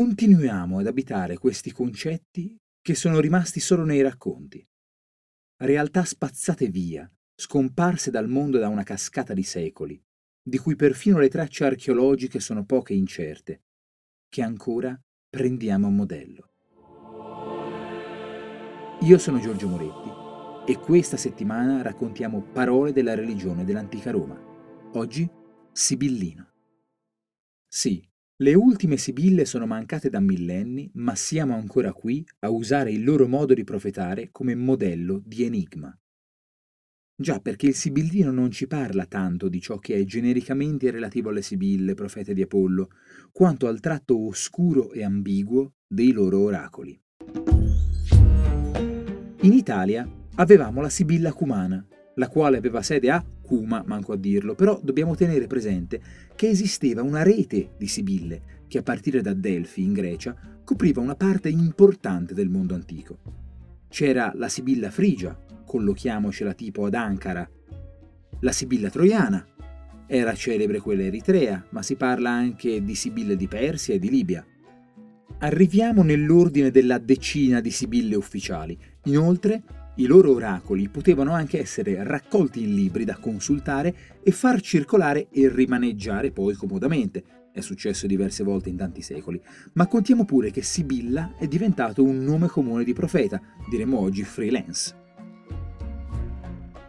continuiamo ad abitare questi concetti che sono rimasti solo nei racconti. Realtà spazzate via, scomparse dal mondo da una cascata di secoli, di cui perfino le tracce archeologiche sono poche e incerte, che ancora prendiamo a modello. Io sono Giorgio Moretti e questa settimana raccontiamo parole della religione dell'antica Roma. Oggi Sibillino. Sì, le ultime sibille sono mancate da millenni, ma siamo ancora qui a usare il loro modo di profetare come modello di enigma. Già perché il sibillino non ci parla tanto di ciò che è genericamente relativo alle sibille, profete di Apollo, quanto al tratto oscuro e ambiguo dei loro oracoli. In Italia avevamo la sibilla cumana, la quale aveva sede a Cuma, manco a dirlo, però dobbiamo tenere presente che esisteva una rete di sibille che a partire da Delfi in Grecia copriva una parte importante del mondo antico. C'era la sibilla frigia, collochiamocela tipo ad Ankara, la sibilla troiana, era celebre quella eritrea, ma si parla anche di sibille di Persia e di Libia. Arriviamo nell'ordine della decina di sibille ufficiali. Inoltre, i loro oracoli potevano anche essere raccolti in libri da consultare e far circolare e rimaneggiare poi comodamente. È successo diverse volte in tanti secoli, ma contiamo pure che Sibilla è diventato un nome comune di profeta, diremmo oggi freelance.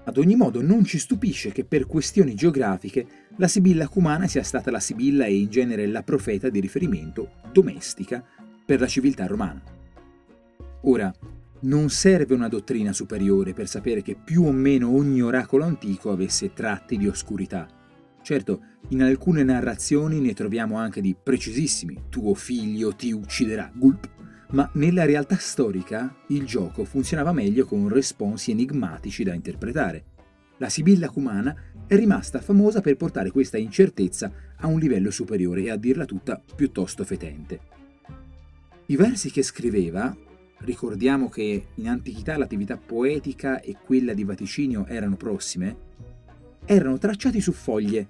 Ad ogni modo non ci stupisce che per questioni geografiche la Sibilla cumana sia stata la Sibilla e in genere la profeta di riferimento domestica per la civiltà romana. Ora, non serve una dottrina superiore per sapere che più o meno ogni oracolo antico avesse tratti di oscurità. Certo, in alcune narrazioni ne troviamo anche di precisissimi, tuo figlio ti ucciderà, gulp, ma nella realtà storica il gioco funzionava meglio con responsi enigmatici da interpretare. La Sibilla Cumana è rimasta famosa per portare questa incertezza a un livello superiore e a dirla tutta piuttosto fetente. I versi che scriveva, ricordiamo che in antichità l'attività poetica e quella di vaticinio erano prossime, erano tracciati su foglie,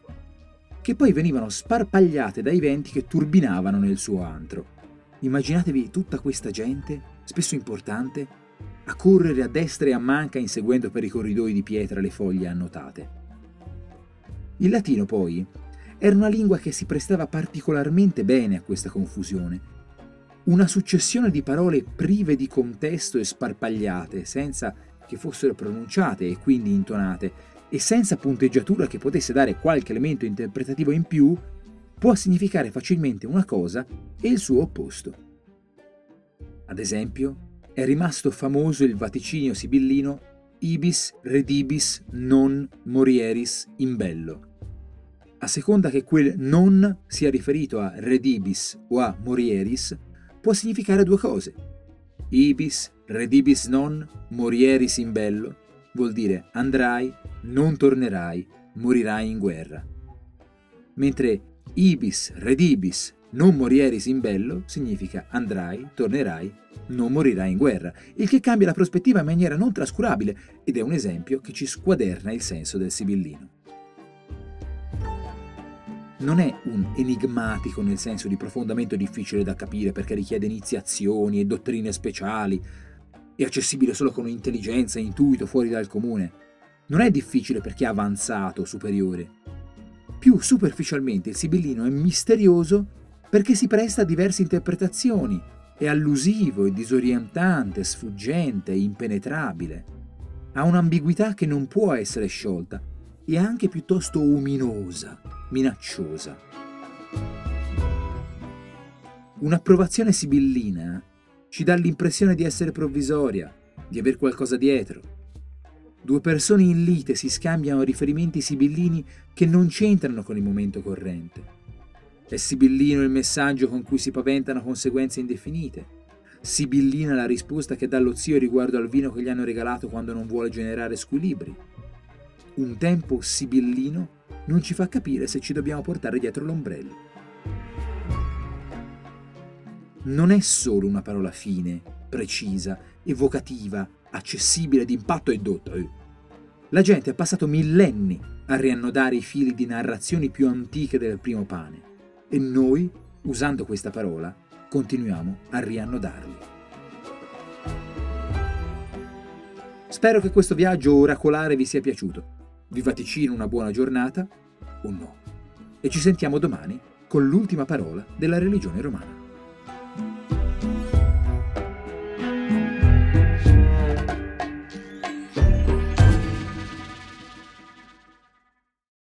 che poi venivano sparpagliate dai venti che turbinavano nel suo antro. Immaginatevi tutta questa gente, spesso importante, a correre a destra e a manca inseguendo per i corridoi di pietra le foglie annotate. Il latino, poi, era una lingua che si prestava particolarmente bene a questa confusione una successione di parole prive di contesto e sparpagliate, senza che fossero pronunciate e quindi intonate, e senza punteggiatura che potesse dare qualche elemento interpretativo in più, può significare facilmente una cosa e il suo opposto. Ad esempio, è rimasto famoso il vaticinio sibillino ibis redibis non morieris in bello. A seconda che quel non sia riferito a redibis o a morieris, può significare due cose. Ibis, redibis non, morieris in bello, vuol dire andrai, non tornerai, morirai in guerra. Mentre ibis, redibis, non morieris in bello significa andrai, tornerai, non morirai in guerra, il che cambia la prospettiva in maniera non trascurabile ed è un esempio che ci squaderna il senso del sibillino non è un enigmatico nel senso di profondamente difficile da capire perché richiede iniziazioni e dottrine speciali, è accessibile solo con intelligenza e intuito fuori dal comune. Non è difficile perché è avanzato, superiore. Più superficialmente il sibillino è misterioso perché si presta a diverse interpretazioni, è allusivo, è disorientante, sfuggente, impenetrabile. Ha un'ambiguità che non può essere sciolta e anche piuttosto ominosa minacciosa. Un'approvazione sibillina ci dà l'impressione di essere provvisoria, di aver qualcosa dietro. Due persone in lite si scambiano riferimenti sibillini che non c'entrano con il momento corrente. È sibillino il messaggio con cui si paventano conseguenze indefinite. Sibillina la risposta che dà lo zio riguardo al vino che gli hanno regalato quando non vuole generare squilibri. Un tempo sibillino non ci fa capire se ci dobbiamo portare dietro l'ombrello. Non è solo una parola fine, precisa, evocativa, accessibile d'impatto e dotta. La gente ha passato millenni a riannodare i fili di narrazioni più antiche del primo pane e noi, usando questa parola, continuiamo a riannodarli. Spero che questo viaggio oracolare vi sia piaciuto. Vi vaticino una buona giornata o no. E ci sentiamo domani con l'ultima parola della religione romana.